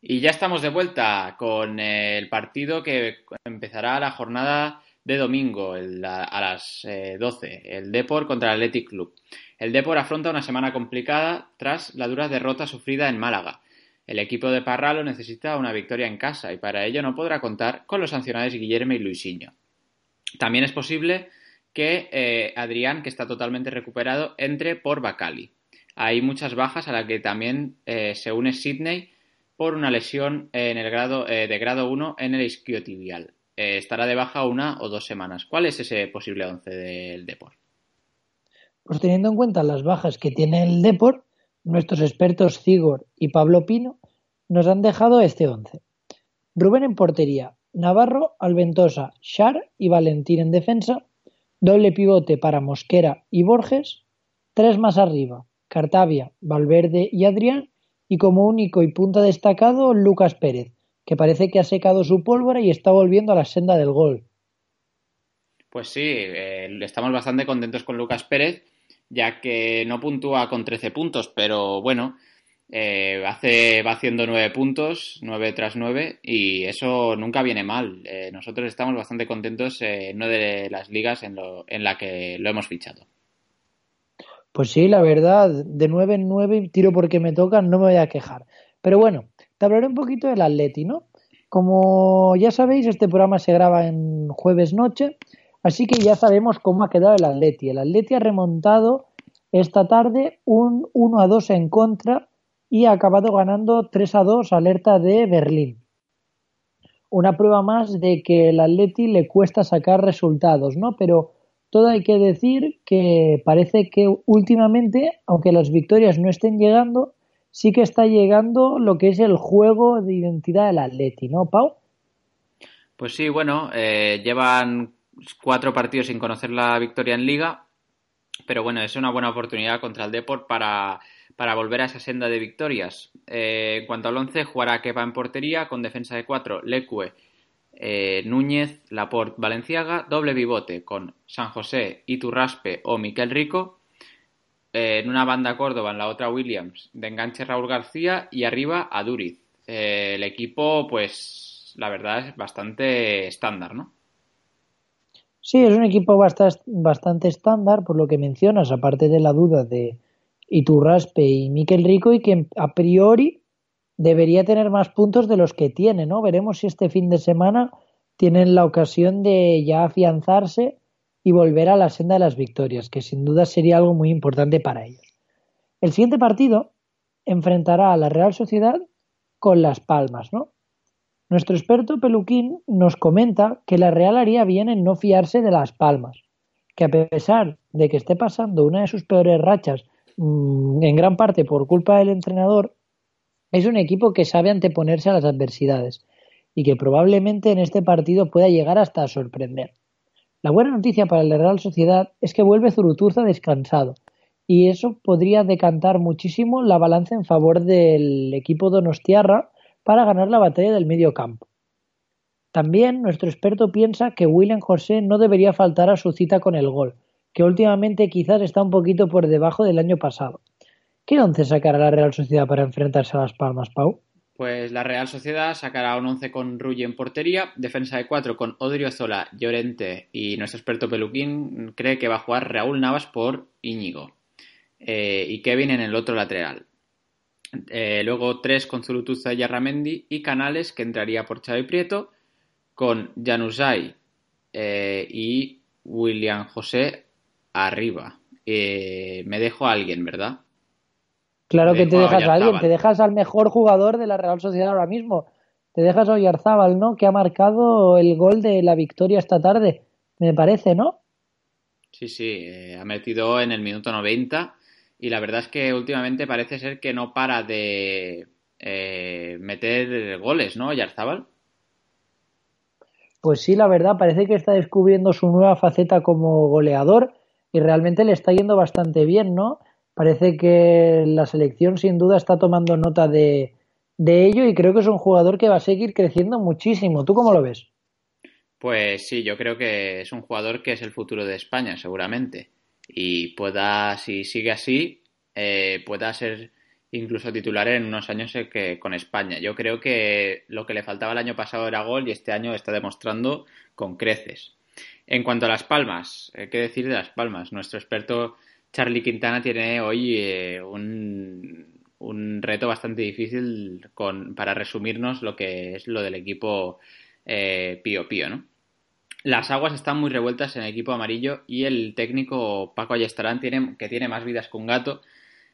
Y ya estamos de vuelta con el partido que empezará la jornada de domingo a las eh, 12, el Depor contra el Athletic Club. El Depor afronta una semana complicada tras la dura derrota sufrida en Málaga. El equipo de Parralo necesita una victoria en casa y para ello no podrá contar con los sancionados Guillermo y Luisinho. También es posible que eh, Adrián, que está totalmente recuperado, entre por Bacali. Hay muchas bajas a la que también eh, se une Sidney por una lesión en el grado, eh, de grado 1 en el isquiotibial. Eh, estará de baja una o dos semanas. ¿Cuál es ese posible 11 del Depor? Pues teniendo en cuenta las bajas que tiene el Depor, nuestros expertos Cigor y Pablo Pino nos han dejado este 11. Rubén en portería, Navarro, Alventosa, Char y Valentín en defensa, doble pivote para Mosquera y Borges, tres más arriba, Cartavia, Valverde y Adrián, y como único y punta destacado Lucas Pérez, que parece que ha secado su pólvora y está volviendo a la senda del gol. Pues sí, eh, estamos bastante contentos con Lucas Pérez, ya que no puntúa con 13 puntos, pero bueno, eh, hace, va haciendo 9 puntos, 9 tras 9, y eso nunca viene mal. Eh, nosotros estamos bastante contentos en una de las ligas en, lo, en la que lo hemos fichado. Pues sí, la verdad, de 9 en 9, tiro porque me toca, no me voy a quejar. Pero bueno, te hablaré un poquito del Atleti, ¿no? Como ya sabéis, este programa se graba en jueves noche, así que ya sabemos cómo ha quedado el Atleti. El Atleti ha remontado esta tarde un 1 a 2 en contra y ha acabado ganando 3 a 2 alerta de Berlín. Una prueba más de que el Atleti le cuesta sacar resultados, ¿no? Pero todo hay que decir que parece que últimamente, aunque las victorias no estén llegando, sí que está llegando lo que es el juego de identidad del Atleti, ¿no, Pau? Pues sí, bueno, eh, llevan cuatro partidos sin conocer la victoria en Liga, pero bueno, es una buena oportunidad contra el Deport para, para volver a esa senda de victorias. Eh, en cuanto al 11, jugará Kepa en portería con defensa de 4, Lecue, eh, Núñez, Laporte, Valenciaga, doble pivote con San José, Iturraspe o Miquel Rico. Eh, en una banda Córdoba, en la otra Williams, de enganche Raúl García y arriba a Duriz. El equipo, pues, la verdad es bastante estándar, ¿no? Sí, es un equipo bastante, bastante estándar, por lo que mencionas, aparte de la duda de Iturraspe y Miquel Rico, y que a priori debería tener más puntos de los que tiene, ¿no? Veremos si este fin de semana tienen la ocasión de ya afianzarse y volver a la senda de las victorias, que sin duda sería algo muy importante para ellos. El siguiente partido enfrentará a la Real Sociedad con Las Palmas, ¿no? Nuestro experto Peluquín nos comenta que la Real haría bien en no fiarse de Las Palmas, que a pesar de que esté pasando una de sus peores rachas, mmm, en gran parte por culpa del entrenador, es un equipo que sabe anteponerse a las adversidades y que probablemente en este partido pueda llegar hasta a sorprender. La buena noticia para la Real Sociedad es que vuelve Zuruturza descansado y eso podría decantar muchísimo la balanza en favor del equipo donostiarra para ganar la batalla del medio campo. También nuestro experto piensa que William José no debería faltar a su cita con el gol, que últimamente quizás está un poquito por debajo del año pasado. ¿Qué once sacará la Real Sociedad para enfrentarse a Las Palmas, Pau? Pues la Real Sociedad sacará un 11 con Rulli en portería, defensa de 4 con Odriozola, Llorente y nuestro experto Peluquín cree que va a jugar Raúl Navas por Íñigo eh, y Kevin en el otro lateral. Eh, luego 3 con Zurutuza y Yarramendi y Canales que entraría por Xavi Prieto con Januzaj eh, y William José arriba. Eh, me dejo a alguien, ¿verdad? Claro que te dejas a alguien, te dejas al mejor jugador de la Real Sociedad ahora mismo. Te dejas a Oyarzábal, ¿no? Que ha marcado el gol de la victoria esta tarde, me parece, ¿no? Sí, sí, ha metido en el minuto 90 y la verdad es que últimamente parece ser que no para de eh, meter goles, ¿no, Oyarzábal? Pues sí, la verdad, parece que está descubriendo su nueva faceta como goleador y realmente le está yendo bastante bien, ¿no? Parece que la selección sin duda está tomando nota de, de, ello y creo que es un jugador que va a seguir creciendo muchísimo. ¿Tú cómo lo ves? Pues sí, yo creo que es un jugador que es el futuro de España, seguramente. Y pueda, si sigue así, eh, pueda ser incluso titular en unos años que con España. Yo creo que lo que le faltaba el año pasado era gol y este año está demostrando con creces. En cuanto a Las Palmas, eh, ¿qué decir de Las Palmas? Nuestro experto Charlie Quintana tiene hoy eh, un, un, reto bastante difícil con, para resumirnos lo que es lo del equipo eh, Pío Pío, ¿no? Las aguas están muy revueltas en el equipo amarillo y el técnico Paco Ayestarán tiene, que tiene más vidas que un gato,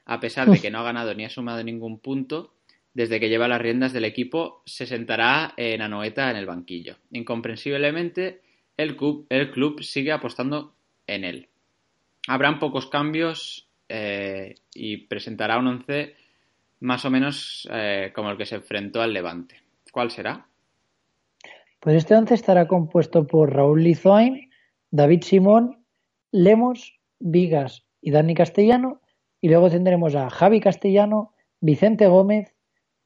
a pesar de que no ha ganado ni ha sumado ningún punto, desde que lleva las riendas del equipo, se sentará en Anoeta en el banquillo. Incomprensiblemente, el club, el club sigue apostando en él. Habrán pocos cambios eh, y presentará un once más o menos eh, como el que se enfrentó al Levante. ¿Cuál será? Pues este once estará compuesto por Raúl Lizoain, David Simón, Lemos, Vigas y Dani Castellano, y luego tendremos a Javi Castellano, Vicente Gómez,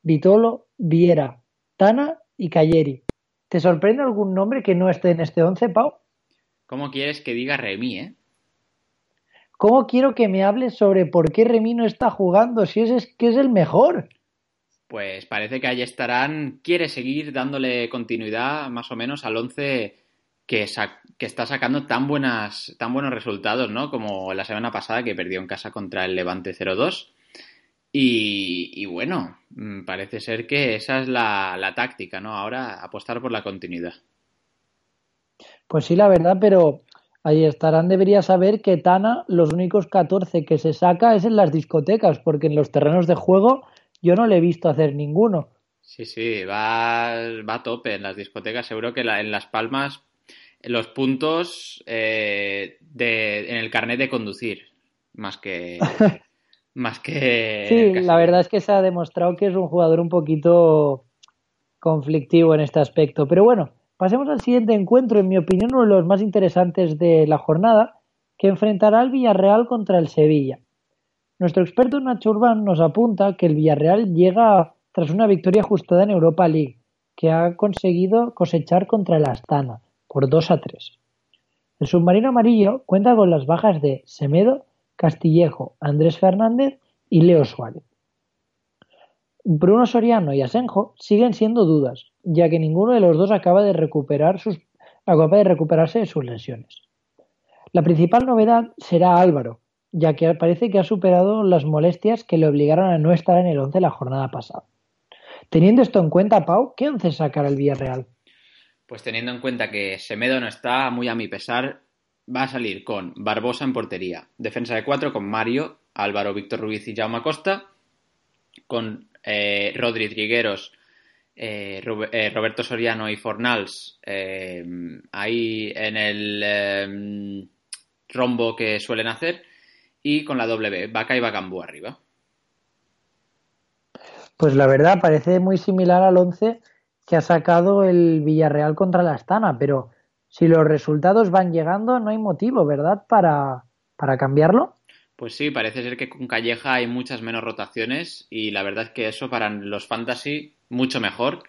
Vitolo, Viera, Tana y Cayeri. ¿Te sorprende algún nombre que no esté en este once, Pau? ¿Cómo quieres que diga Remy, eh? ¿Cómo quiero que me hables sobre por qué Remy no está jugando si es, es que es el mejor? Pues parece que ahí estarán, quiere seguir dándole continuidad más o menos al 11 que, está sacando tan, buenas, tan buenos resultados, ¿no? Como la semana pasada que perdió en casa contra el Levante 0-2. Y, y, bueno, mm, parece ser que esa es la, la táctica, ¿no? Ahora apostar por la continuidad. Pues sí, la verdad, pero ahí estarán debería saber que Tana los únicos 14 que se saca es en las discotecas, porque en los terrenos de juego yo no le he visto hacer ninguno. Sí, sí, va, va a tope en las discotecas. Seguro que la, en Las Palmas los puntos eh, de, en el carnet de conducir, más que... más que... Sí, la verdad es que se ha demostrado que es un jugador un poquito conflictivo en este aspecto. Pero bueno, pasemos al siguiente encuentro, en mi opinión uno de los más interesantes de la jornada, que enfrentará al Villarreal contra el Sevilla. Nuestro experto Nacho Urbán nos apunta que el Villarreal llega tras una victoria ajustada en Europa League, que ha conseguido cosechar contra el Astana por 2 a 3. El submarino amarillo cuenta con las bajas de Semedo, Castillejo, Andrés Fernández y Leo Suárez. Bruno Soriano y Asenjo siguen siendo dudas, ya que ninguno de los dos acaba de, recuperar acaba de recuperarse de sus lesiones. La principal novedad será Álvaro, ya que parece que ha superado las molestias que le obligaron a no estar en el 11 la jornada pasada. Teniendo esto en cuenta, Pau, ¿qué once sacará el Villarreal? Pues teniendo en cuenta que Semedo no está, muy a mi pesar, va a salir con Barbosa en portería, defensa de cuatro con Mario, Álvaro, Víctor Ruiz y Jaume Costa, con eh, Rodri Trigueros, eh, eh, Roberto Soriano y Fornals eh, ahí en el rombo que suelen hacer, y con la W, Vaca y Bacambú arriba. Pues la verdad parece muy similar al 11 que ha sacado el Villarreal contra la Astana, pero si los resultados van llegando no hay motivo, ¿verdad?, para, para cambiarlo. Pues sí, parece ser que con Calleja hay muchas menos rotaciones y la verdad es que eso para los fantasy mucho mejor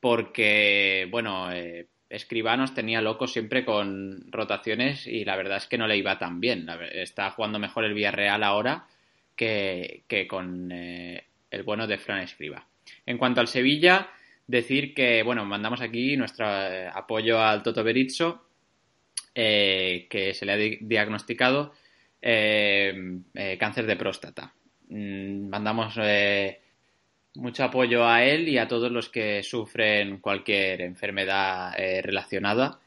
porque, bueno, eh, Escribanos tenía loco siempre con rotaciones y la verdad es que no le iba tan bien. Está jugando mejor el Villarreal ahora que, que con eh, el bueno de Fran Escriba. En cuanto al Sevilla, decir que, bueno, mandamos aquí nuestro eh, apoyo al Toto Berizzo, eh, que se le ha di diagnosticado cáncer de próstata. Mm, mandamos mucho apoyo a él y a todos los que sufren cualquier enfermedad eh, relacionada.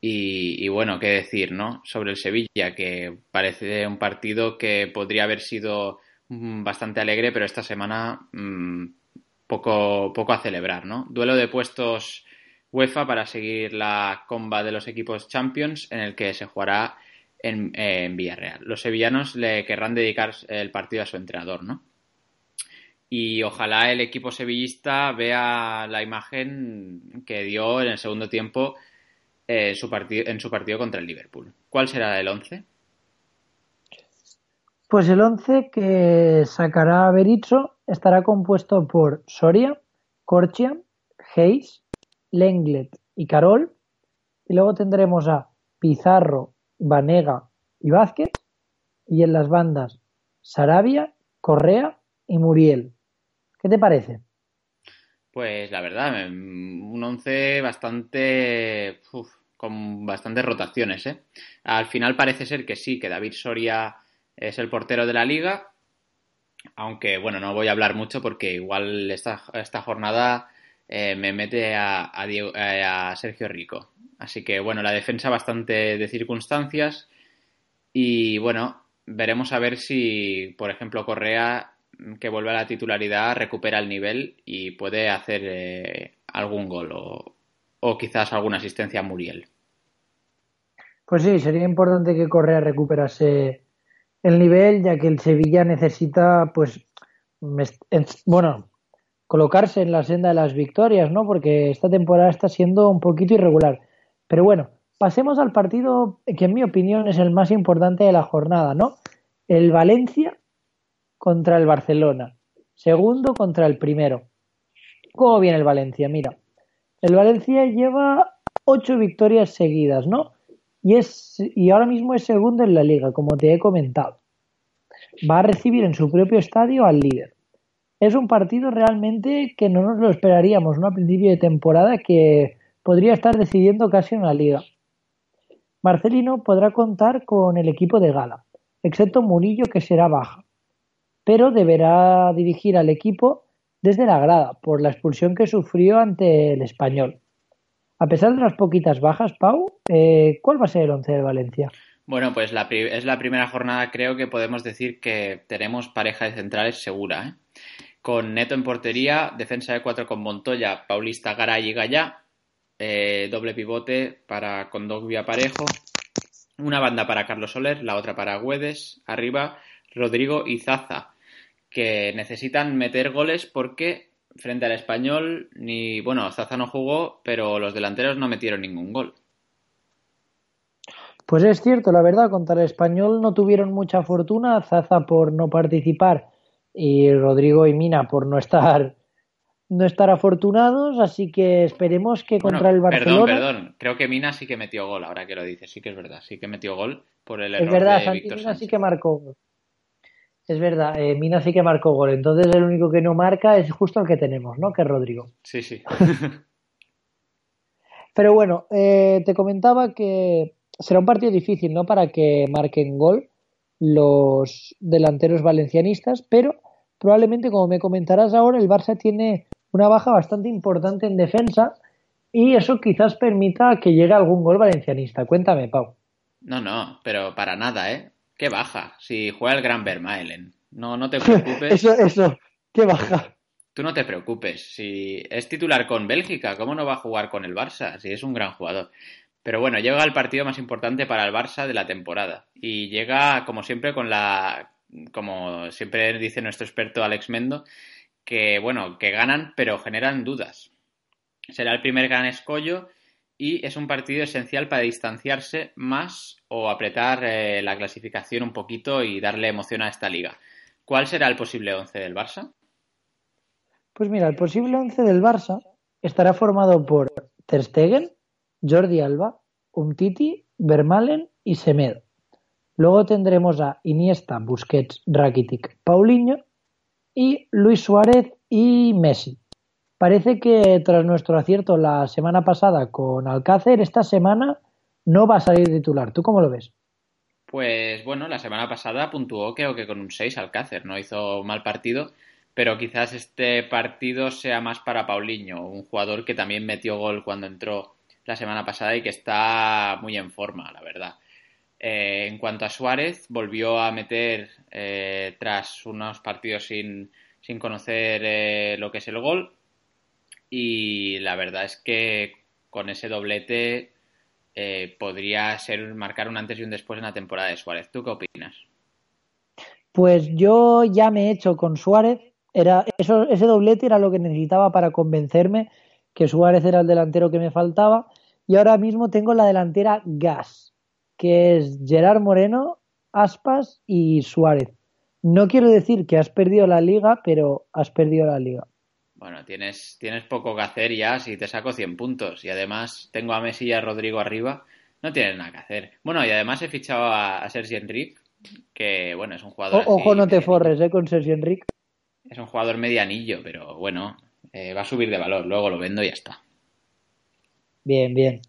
Y, y, bueno, qué decir, ¿no? Sobre el Sevilla, que parece un partido que podría haber sido mm, bastante alegre, pero esta semana mmm, poco, poco a celebrar, ¿no? Duelo de puestos UEFA para seguir la comba de los equipos Champions, en el que se jugará en, en Villarreal. Los sevillanos le querrán dedicar el partido a su entrenador, ¿no? Y ojalá el equipo sevillista vea la imagen que dio en el segundo tiempo eh, en, su partido, en su partido contra el Liverpool. ¿Cuál será el 11? Pues el 11 que sacará Berizzo estará compuesto por Soria, Corchia, Hayes, Lenglet y Carol. Y luego tendremos a Pizarro, Vanega y Vázquez. Y en las bandas Sarabia, Correa y Muriel. ¿Qué te parece? Pues la verdad, un 11 bastante. con bastantes rotaciones, ¿eh? Al final parece ser que sí, que David Soria es el portero de la liga. Aunque, bueno, no voy a hablar mucho porque igual esta, esta jornada eh, me mete a, a, Diego- eh, a Sergio Rico. Así que, bueno, la defensa bastante de circunstancias. Y bueno, veremos a ver si, por ejemplo, Correa, que vuelve a la titularidad, recupera el nivel y puede hacer eh, algún gol o, o quizás alguna asistencia a Muriel. Pues sí, sería importante que Correa recuperase el nivel, ya que el Sevilla necesita, pues, bueno, colocarse en la senda de las victorias, ¿no? Porque esta temporada está siendo un poquito irregular. Pero bueno, pasemos al partido que en mi opinión es el más importante de la jornada, ¿no? El Valencia contra el Barcelona. Segundo contra el primero. ¿Cómo viene el Valencia? Mira, el Valencia lleva ocho victorias seguidas, ¿no? Y, es, y ahora mismo es segundo en la liga, como te he comentado. Va a recibir en su propio estadio al líder. Es un partido realmente que no nos lo esperaríamos, ¿no? A principio de temporada que podría estar decidiendo casi una liga. Marcelino podrá contar con el equipo de gala, excepto Murillo que será baja, pero deberá dirigir al equipo desde la grada por la expulsión que sufrió ante el español. A pesar de las poquitas bajas, Pau, eh, ¿cuál va a ser el once de Valencia? Bueno, pues la es la primera jornada, creo que podemos decir que tenemos pareja de centrales segura, ¿eh? Con Neto en portería, defensa de cuatro con Montoya, Paulista, Garay y Gallá, eh, doble pivote para Condogbia Parejo, una banda para Carlos Soler, la otra para Güedes, arriba Rodrigo y Zaza, que necesitan meter goles porque frente al español, ni bueno, Zaza no jugó, pero los delanteros no metieron ningún gol. Pues es cierto, la verdad, contra el español no tuvieron mucha fortuna, Zaza por no participar y Rodrigo y Mina por no estar no estar afortunados, así que esperemos que Bueno, contra el Barcelona Perdón, perdón. Creo que Mina sí que metió gol, ahora que lo dices. Sí que es verdad. Sí que metió gol por el error es verdad, de Santi Víctor Mina Sánchez. sí que marcó gol. Es verdad, eh, Mina sí que marcó gol, entonces el único que no marca es justo el que tenemos, ¿no? Que es Rodrigo. Sí, sí. Pero bueno, eh, te comentaba que será un partido difícil, ¿no? Para que marquen gol los delanteros valencianistas, pero probablemente, como me comentarás ahora, el Barça tiene una baja bastante importante en defensa y eso quizás permita que llegue algún gol valencianista. Cuéntame, Pau. No, no, pero para nada, ¿eh? Qué baja. Si juega el Gran Vermaelen. No, no te preocupes. Eso, eso, qué baja. Tú no te preocupes. Si es titular con Bélgica, ¿cómo no va a jugar con el Barça? Si es un gran jugador. Pero bueno, llega el partido más importante para el Barça de la temporada. Y llega, como siempre, con la. Como siempre dice nuestro experto Alex Mendo, que bueno, que ganan, pero generan dudas. Será el primer gran escollo y es un partido esencial para distanciarse más o apretar eh, la clasificación un poquito y darle emoción a esta liga. ¿Cuál será el posible 11 del Barça? Pues mira, el posible once del Barça estará formado por Ter Stegen, Jordi Alba, Umtiti, Vermalen y Semedo. Luego tendremos a Iniesta, Busquets, Rakitic, Paulinho y Luis Suárez y Messi. Parece que tras nuestro acierto la semana pasada con Alcácer, esta semana no va a salir titular. ¿Tú cómo lo ves? Pues bueno, la semana pasada puntuó creo que con un 6 Alcácer, no hizo mal partido, pero quizás este partido sea más para Paulinho, un jugador que también metió gol cuando entró la semana pasada y que está muy en forma, la verdad. Eh, en cuanto a Suárez, volvió a meter eh, tras unos partidos sin, sin conocer eh, lo que es el gol y la verdad es que con ese doblete eh, podría ser marcar un antes y un después en la temporada de Suárez. ¿Tú qué opinas? Pues yo ya me he hecho con Suárez. Era, ese doblete era lo que necesitaba para convencerme que Suárez era el delantero que me faltaba. Y ahora mismo tengo la delantera gas, que es Gerard Moreno, Aspas y Suárez. No quiero decir que has perdido la liga, pero has perdido la liga. Bueno, tienes, tienes poco que hacer ya si te saco 100 puntos. Y además tengo a Messi y a Rodrigo arriba. No tienes nada que hacer. Bueno, y además he fichado a, a Sergi Enrique, que bueno, es un jugador. O- ojo, no te forres eh, con Sergio Enrique. es un jugador medianillo, pero bueno, eh, va a subir de valor. Luego lo vendo y ya está. Bien, bien.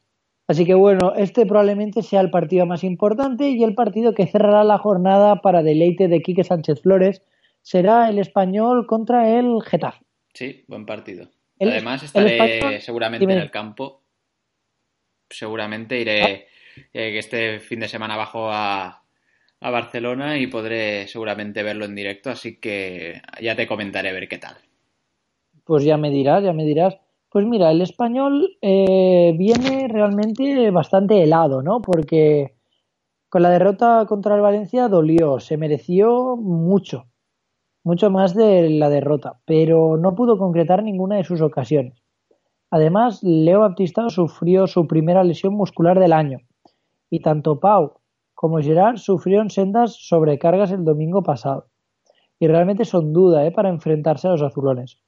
Así que bueno, este probablemente sea el partido más importante y el partido que cerrará la jornada para deleite de Quique Sánchez Flores será el español contra el Getafe. Sí, buen partido. El- Además estaré seguramente dime. en el campo. Seguramente iré Ah. eh, que este fin de semana bajo a, a Barcelona y podré seguramente verlo en directo, así que ya te comentaré a ver qué tal. Pues ya me dirás, ya me dirás. Pues mira, el español eh, viene realmente bastante helado, ¿no? Porque con la derrota contra el Valencia dolió, se mereció mucho, mucho más de la derrota, pero no pudo concretar ninguna de sus ocasiones. Además, Leo Baptistao sufrió su primera lesión muscular del año y tanto Pau como Gerard sufrieron sendas sobrecargas el domingo pasado. Y realmente son duda ¿eh? para enfrentarse a los azulones.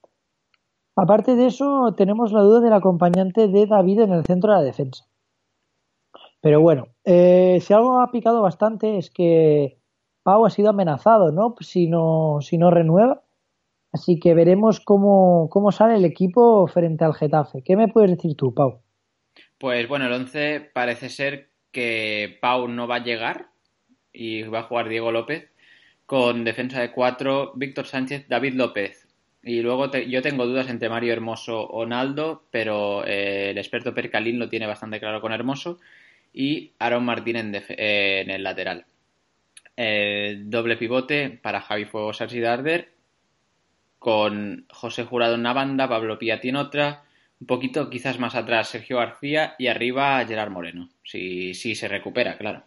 Aparte de eso, tenemos la duda del acompañante de David en el centro de la defensa. Pero bueno, eh, si algo ha picado bastante es que Pau ha sido amenazado, ¿no? Si no, si no renueva. Así que veremos cómo, sale el equipo frente al Getafe. ¿Qué me puedes decir tú, Pau? Pues bueno, el 11 parece ser que Pau no va a llegar y va a jugar Diego López con defensa de cuatro, Víctor Sánchez, David López. Y luego te- yo tengo dudas entre Mario Hermoso o Naldo, pero eh, el experto Percalín lo tiene bastante claro con Hermoso. Y Aaron Martín en, def- eh, en el lateral. El doble pivote para Javi Fuegos Arsi Darder, con José Jurado en una banda, Pablo Piatti en otra, un poquito quizás más atrás Sergio García y arriba Gerard Moreno, si, si se recupera, claro.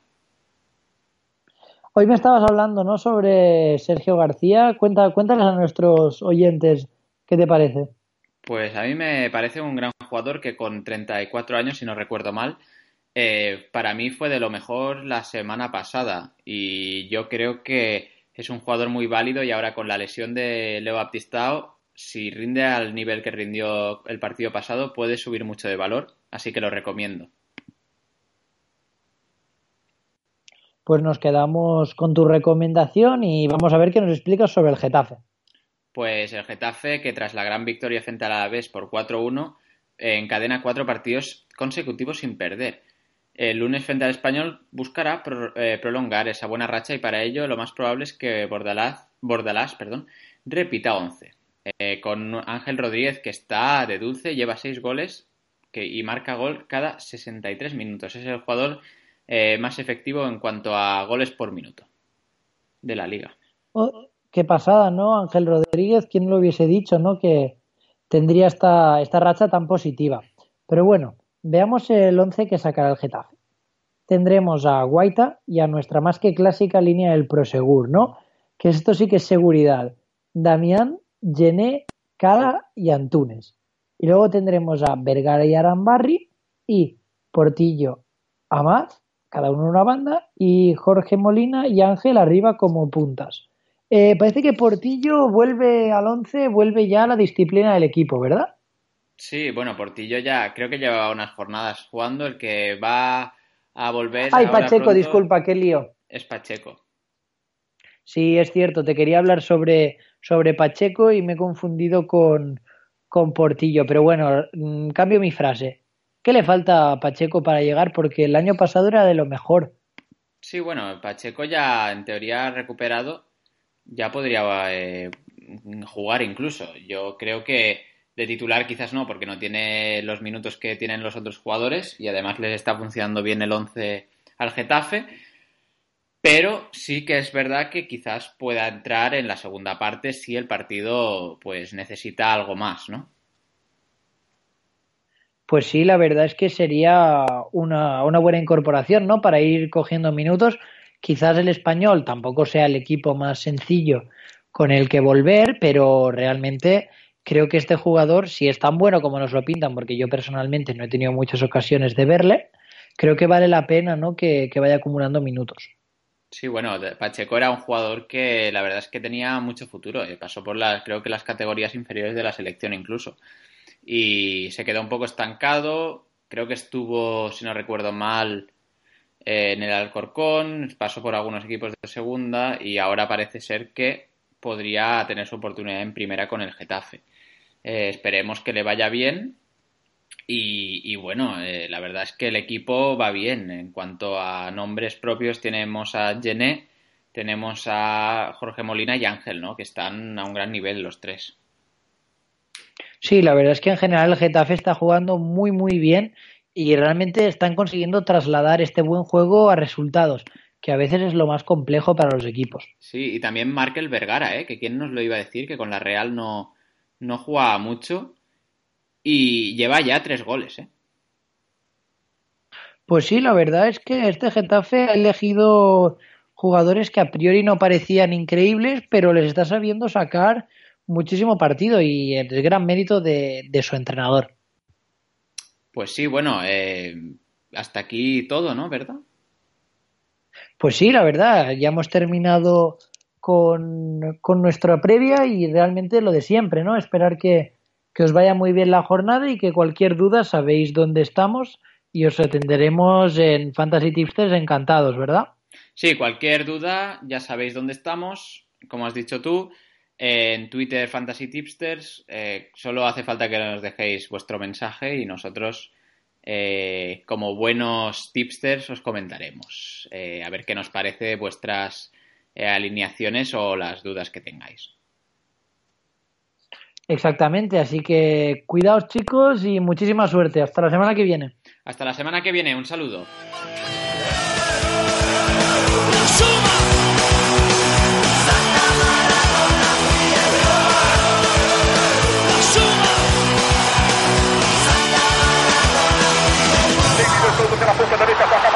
Hoy me estabas hablando, ¿no? Sobre Sergio García. Cuenta, cuéntales a nuestros oyentes qué te parece. Pues a mí me parece un gran jugador que con 34 años, si no recuerdo mal, eh, para mí fue de lo mejor la semana pasada y yo creo que es un jugador muy válido y ahora con la lesión de Leo Baptistao, si rinde al nivel que rindió el partido pasado, puede subir mucho de valor, así que lo recomiendo. Pues nos quedamos con tu recomendación y vamos a ver qué nos explicas sobre el Getafe. Pues el Getafe, que tras la gran victoria frente al Alavés por 4-1, eh, encadena cuatro partidos consecutivos sin perder. El lunes frente al Español buscará pro- eh, prolongar esa buena racha y para ello lo más probable es que Bordalás, repita 11. Eh, con Ángel Rodríguez, que está de dulce, lleva seis goles que, y marca gol cada 63 minutos. Es el jugador eh, más efectivo en cuanto a goles por minuto de la liga. Oh, qué pasada, ¿no? Ángel Rodríguez, ¿quién lo hubiese dicho, ¿no? Que tendría esta, esta racha tan positiva. Pero bueno, veamos el 11 que sacará el Getafe. Tendremos a Guaita y a nuestra más que clásica línea del Prosegur, ¿no? Que esto sí que es seguridad. Damián, Gené, Cala y Antunes. Y luego tendremos a Vergara y Arambarri y Portillo, Amad, cada uno en una banda, y Jorge Molina y Ángel arriba como puntas. Eh, parece que Portillo vuelve al 11, vuelve ya a la disciplina del equipo, ¿verdad? Sí, bueno, Portillo ya creo que lleva unas jornadas jugando. El que va a volver. Ay, Pacheco, pronto disculpa, qué lío. Es Pacheco. Sí, es cierto, te quería hablar sobre, sobre Pacheco y me he confundido con, con Portillo, pero bueno, mm, cambio mi frase. ¿Qué le falta a Pacheco para llegar? Porque el año pasado era de lo mejor. Sí, bueno, Pacheco ya en teoría recuperado, ya podría eh, jugar incluso. Yo creo que de titular quizás no, porque no tiene los minutos que tienen los otros jugadores y además les está funcionando bien el 11 al Getafe. Pero sí que es verdad que quizás pueda entrar en la segunda parte si el partido pues necesita algo más, ¿no? Pues sí, la verdad es que sería una, una buena incorporación, ¿no? Para ir cogiendo minutos. Quizás el español tampoco sea el equipo más sencillo con el que volver, pero realmente creo que este jugador, si es tan bueno como nos lo pintan, porque yo personalmente no he tenido muchas ocasiones de verle, creo que vale la pena, ¿no? Que, que vaya acumulando minutos. Sí, bueno, Pacheco era un jugador que la verdad es que tenía mucho futuro. eh, Pasó por las, creo que las categorías inferiores de la selección incluso. Y se quedó un poco estancado. Creo que estuvo, si no recuerdo mal, eh, en el Alcorcón. Pasó por algunos equipos de segunda y ahora parece ser que podría tener su oportunidad en primera con el Getafe. Eh, esperemos que le vaya bien y, bueno, eh, la verdad es que el equipo va bien. En cuanto a nombres propios, tenemos a Gené, tenemos a Jorge Molina y Ángel, ¿no? Que están a un gran nivel los tres. Sí, la verdad es que en general el Getafe está jugando muy, muy bien y realmente están consiguiendo trasladar este buen juego a resultados, que a veces es lo más complejo para los equipos. Sí, y también Markel Vergara, ¿eh? que quién nos lo iba a decir, que con la Real no, no jugaba mucho y lleva ya tres goles. ¿eh? Pues sí, la verdad es que este Getafe ha elegido jugadores que a priori no parecían increíbles, pero les está sabiendo sacar muchísimo partido y es gran mérito de, de su entrenador. Pues sí, bueno, eh, hasta aquí todo, ¿no? ¿Verdad? Pues sí, la verdad, ya hemos terminado con, con nuestra previa y realmente lo de siempre, ¿no? Esperar que, que os vaya muy bien la jornada y que cualquier duda sabéis dónde estamos y os atenderemos en Fantasy Tipsters encantados, ¿verdad? Sí, cualquier duda ya sabéis dónde estamos, como has dicho tú, en Twitter Fantasy Tipsters. Eh, solo hace falta que nos dejéis vuestro mensaje y nosotros, eh, como buenos tipsters, os comentaremos. Eh, a ver qué nos parece vuestras alineaciones o las dudas que tengáis. Exactamente, así que cuidaos chicos y muchísima suerte. Hasta la semana que viene. Hasta la semana que viene, un saludo. dari sepakat